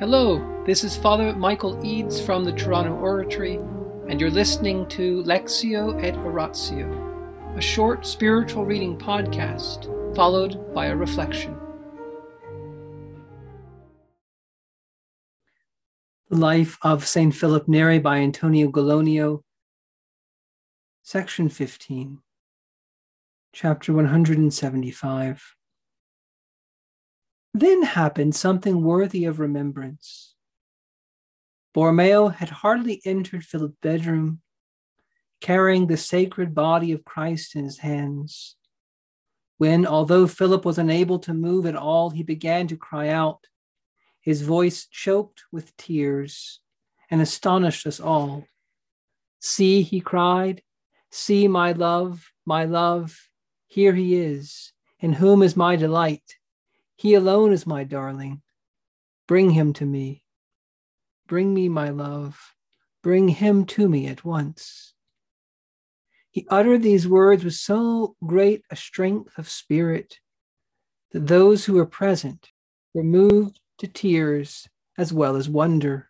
Hello, this is Father Michael Eades from the Toronto Oratory, and you're listening to Lectio et Oratio, a short spiritual reading podcast followed by a reflection. The Life of St. Philip Neri by Antonio Gallonio, Section 15, Chapter 175. Then happened something worthy of remembrance. Borromeo had hardly entered Philip's bedroom, carrying the sacred body of Christ in his hands, when, although Philip was unable to move at all, he began to cry out, his voice choked with tears, and astonished us all. See, he cried, see my love, my love, here he is, in whom is my delight he alone is my darling. Bring him to me. Bring me my love. Bring him to me at once. He uttered these words with so great a strength of spirit that those who were present were moved to tears as well as wonder.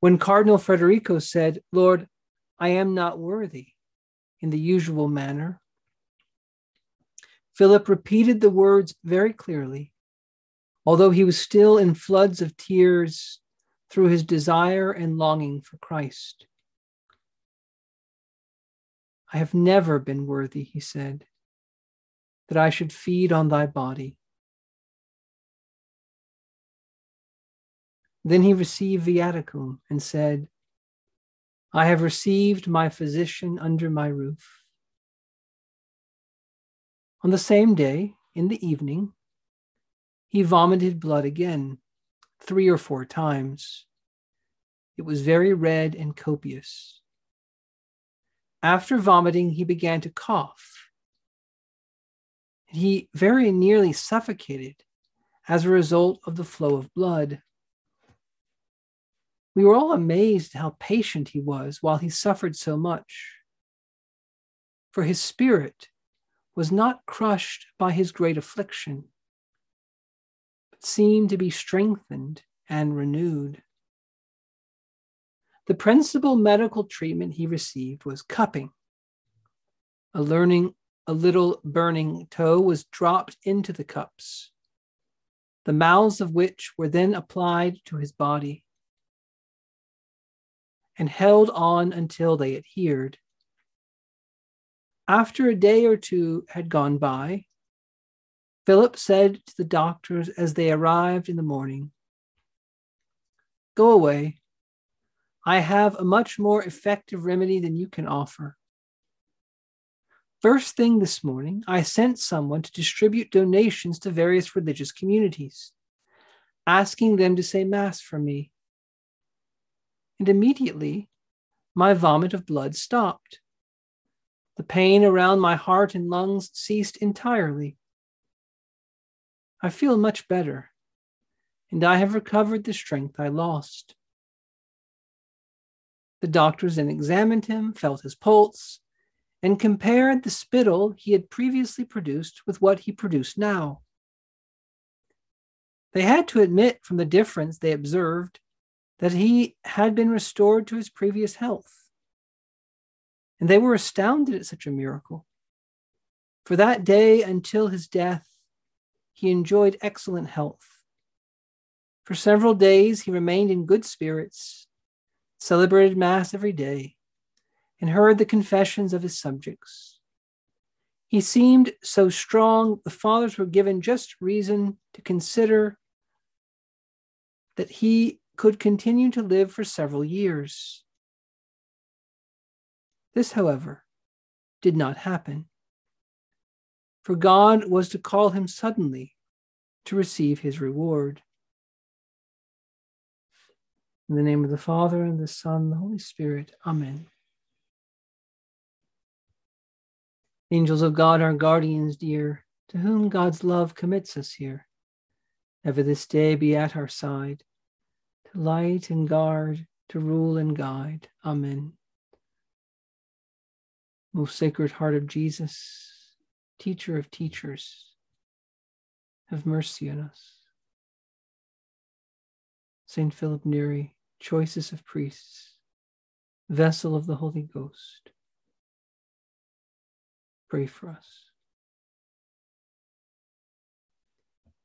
When Cardinal Federico said, Lord, I am not worthy, in the usual manner, Philip repeated the words very clearly, although he was still in floods of tears through his desire and longing for Christ. I have never been worthy, he said, that I should feed on thy body. Then he received viaticum and said, I have received my physician under my roof. On the same day, in the evening, he vomited blood again, three or four times. It was very red and copious. After vomiting, he began to cough. He very nearly suffocated as a result of the flow of blood. We were all amazed how patient he was while he suffered so much. For his spirit was not crushed by his great affliction, but seemed to be strengthened and renewed. The principal medical treatment he received was cupping. A learning a little burning tow was dropped into the cups, the mouths of which were then applied to his body and held on until they adhered. After a day or two had gone by, Philip said to the doctors as they arrived in the morning, Go away. I have a much more effective remedy than you can offer. First thing this morning, I sent someone to distribute donations to various religious communities, asking them to say Mass for me. And immediately, my vomit of blood stopped. The pain around my heart and lungs ceased entirely. I feel much better, and I have recovered the strength I lost. The doctors then examined him, felt his pulse, and compared the spittle he had previously produced with what he produced now. They had to admit from the difference they observed that he had been restored to his previous health and they were astounded at such a miracle. For that day until his death, he enjoyed excellent health. For several days, he remained in good spirits, celebrated Mass every day, and heard the confessions of his subjects. He seemed so strong, the fathers were given just reason to consider that he could continue to live for several years. This, however, did not happen. For God was to call him suddenly to receive his reward. In the name of the Father, and the Son, and the Holy Spirit. Amen. Angels of God, our guardians dear, to whom God's love commits us here, ever this day be at our side, to light and guard, to rule and guide. Amen. Most Sacred Heart of Jesus, Teacher of teachers, have mercy on us. St. Philip Neri, choicest of priests, vessel of the Holy Ghost, pray for us.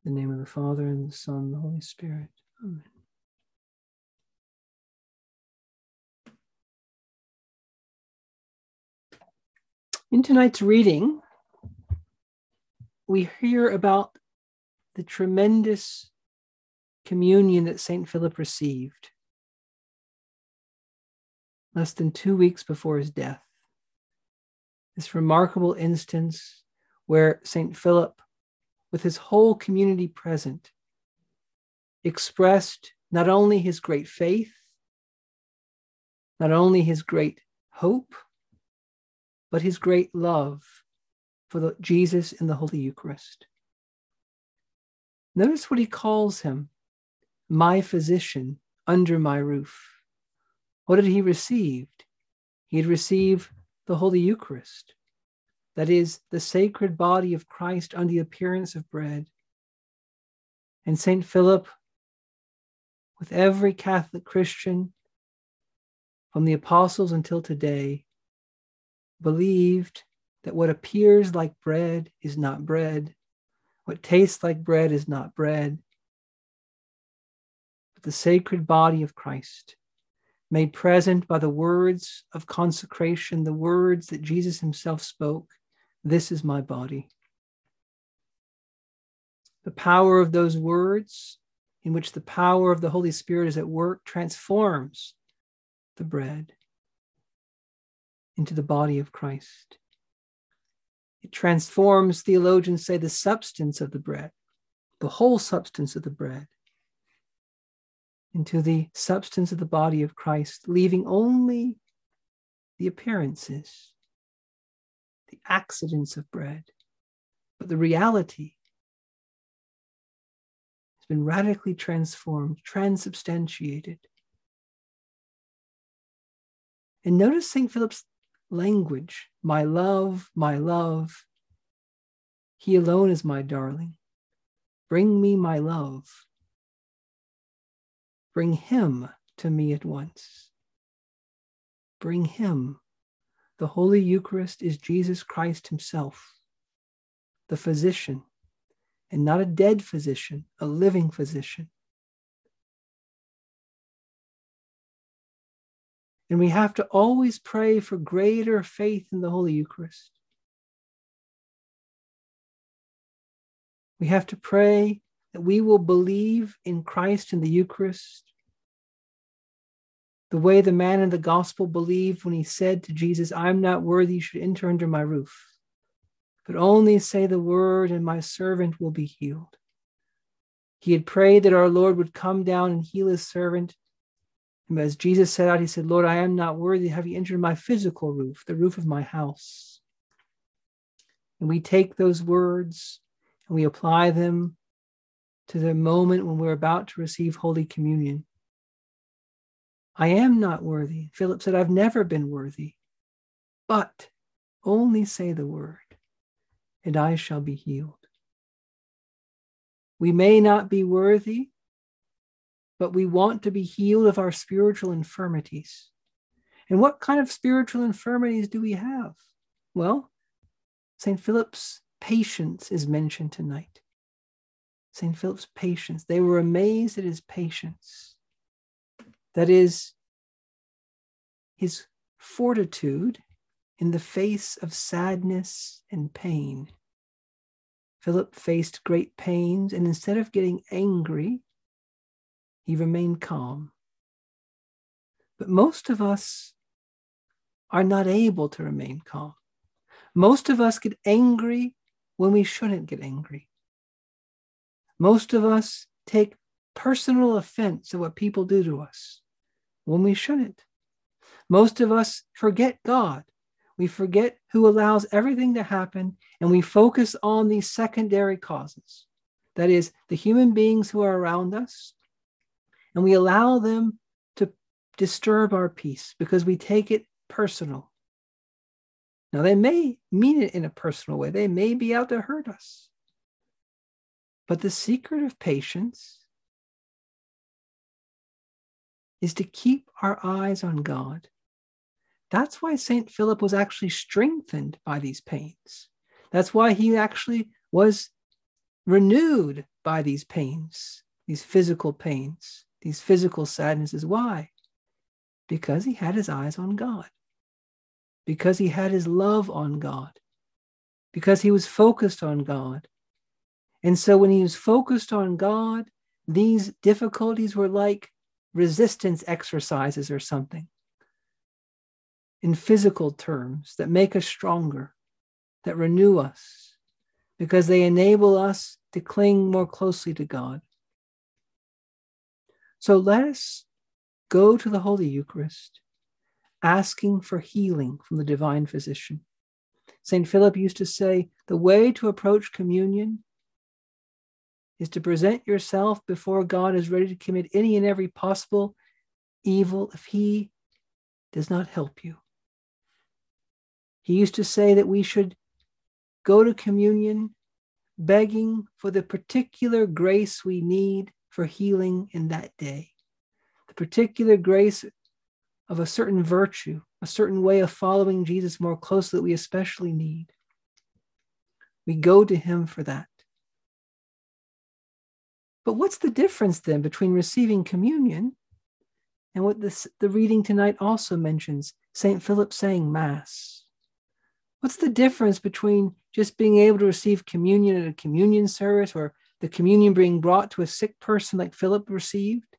In the name of the Father, and the Son, and the Holy Spirit. Amen. In tonight's reading, we hear about the tremendous communion that St. Philip received less than two weeks before his death. This remarkable instance where St. Philip, with his whole community present, expressed not only his great faith, not only his great hope, but his great love for the, Jesus in the Holy Eucharist. Notice what he calls him my physician under my roof. What had he received? He had received the Holy Eucharist, that is, the sacred body of Christ under the appearance of bread. And St. Philip, with every Catholic Christian, from the apostles until today, believed that what appears like bread is not bread, what tastes like bread is not bread, but the sacred body of Christ, made present by the words of consecration, the words that Jesus himself spoke This is my body. The power of those words, in which the power of the Holy Spirit is at work, transforms the bread into the body of Christ. It transforms, theologians say, the substance of the bread, the whole substance of the bread, into the substance of the body of Christ, leaving only the appearances, the accidents of bread. But the reality has been radically transformed, transubstantiated. And notice St. Philip's language my love, my love. He alone is my darling. Bring me my love. Bring him to me at once. Bring him. The Holy Eucharist is Jesus Christ Himself, the physician, and not a dead physician, a living physician. And we have to always pray for greater faith in the Holy Eucharist. We have to pray that we will believe in Christ in the Eucharist the way the man in the gospel believed when he said to Jesus, I'm not worthy you should enter under my roof, but only say the word and my servant will be healed. He had prayed that our Lord would come down and heal his servant, as Jesus said out, he said, Lord, I am not worthy have you enter my physical roof, the roof of my house. And we take those words and we apply them to the moment when we're about to receive Holy Communion. I am not worthy. Philip said, I've never been worthy. But only say the word, and I shall be healed. We may not be worthy but we want to be healed of our spiritual infirmities. And what kind of spiritual infirmities do we have? Well, St. Philip's patience is mentioned tonight. St. Philip's patience. They were amazed at his patience. That is, his fortitude in the face of sadness and pain. Philip faced great pains, and instead of getting angry, he remained calm. But most of us are not able to remain calm. Most of us get angry when we shouldn't get angry. Most of us take personal offense at what people do to us when we shouldn't. Most of us forget God. We forget who allows everything to happen, and we focus on these secondary causes. That is, the human beings who are around us, and we allow them to disturb our peace because we take it personal. Now, they may mean it in a personal way, they may be out to hurt us. But the secret of patience is to keep our eyes on God. That's why St. Philip was actually strengthened by these pains. That's why he actually was renewed by these pains, these physical pains, these physical sadnesses. Why? Because he had his eyes on God, because he had his love on God, because he was focused on God. And so when he was focused on God, these difficulties were like resistance exercises or something in physical terms that make us stronger, that renew us, because they enable us to cling more closely to God. So let us go to the Holy Eucharist, asking for healing from the divine physician. St. Philip used to say, the way to approach communion is to present yourself before God as ready to commit any and every possible evil if he does not help you. He used to say that we should go to communion begging for the particular grace we need for healing in that day, the particular grace of a certain virtue, a certain way of following Jesus more closely that we especially need. We go to him for that. But what's the difference then between receiving communion and what this, the reading tonight also mentions St. Philip saying Mass? What's the difference between just being able to receive communion at a communion service or the communion being brought to a sick person like Philip received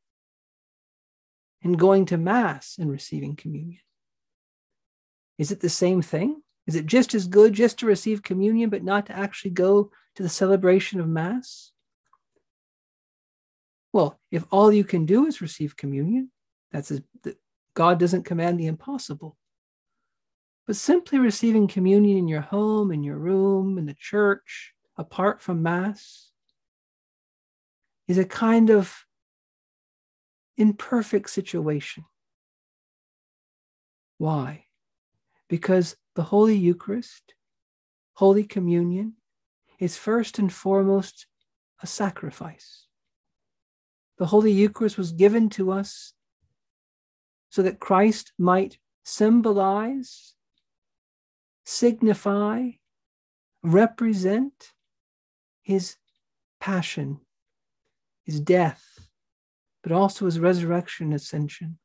and going to Mass and receiving communion? Is it the same thing? Is it just as good just to receive communion but not to actually go to the celebration of Mass? Well, if all you can do is receive communion, that's God doesn't command the impossible. But simply receiving communion in your home, in your room, in the church, apart from Mass, is a kind of imperfect situation. Why? Because the Holy Eucharist, Holy Communion, is first and foremost a sacrifice. The Holy Eucharist was given to us so that Christ might symbolize signify, represent his passion, his death, but also his resurrection and ascension.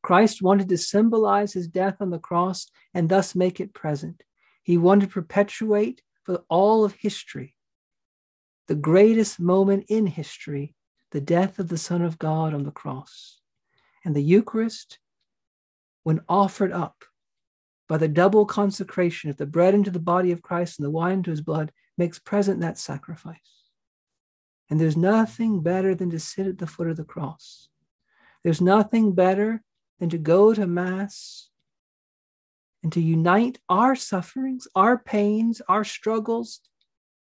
Christ wanted to symbolize his death on the cross and thus make it present. He wanted to perpetuate for all of history the greatest moment in history, the death of the Son of God on the cross. And the Eucharist, when offered up, by the double consecration of the bread into the body of Christ and the wine into his blood, makes present that sacrifice. And there's nothing better than to sit at the foot of the cross. There's nothing better than to go to Mass and to unite our sufferings, our pains, our struggles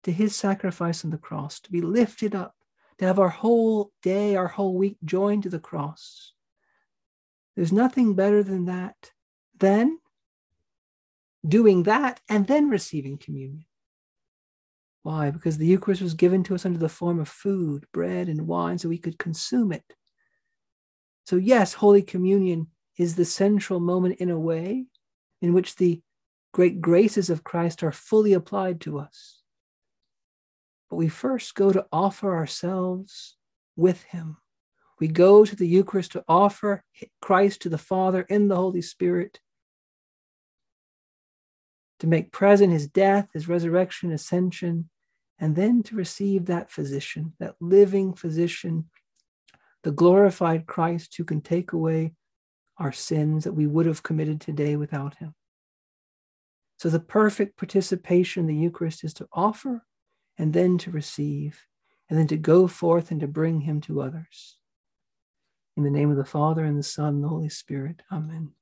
to his sacrifice on the cross, to be lifted up, to have our whole day, our whole week joined to the cross. There's nothing better than that. Then doing that and then receiving communion. Why? Because the Eucharist was given to us under the form of food, bread, and wine, so we could consume it. So, yes, Holy Communion is the central moment in a way in which the great graces of Christ are fully applied to us. But we first go to offer ourselves with Him. We go to the Eucharist to offer Christ to the Father in the Holy Spirit to make present his death, his resurrection, ascension, and then to receive that physician, that living physician, the glorified Christ who can take away our sins that we would have committed today without him. So the perfect participation the Eucharist is to offer and then to receive, and then to go forth and to bring him to others. In the name of the Father, and the Son, and the Holy Spirit. Amen.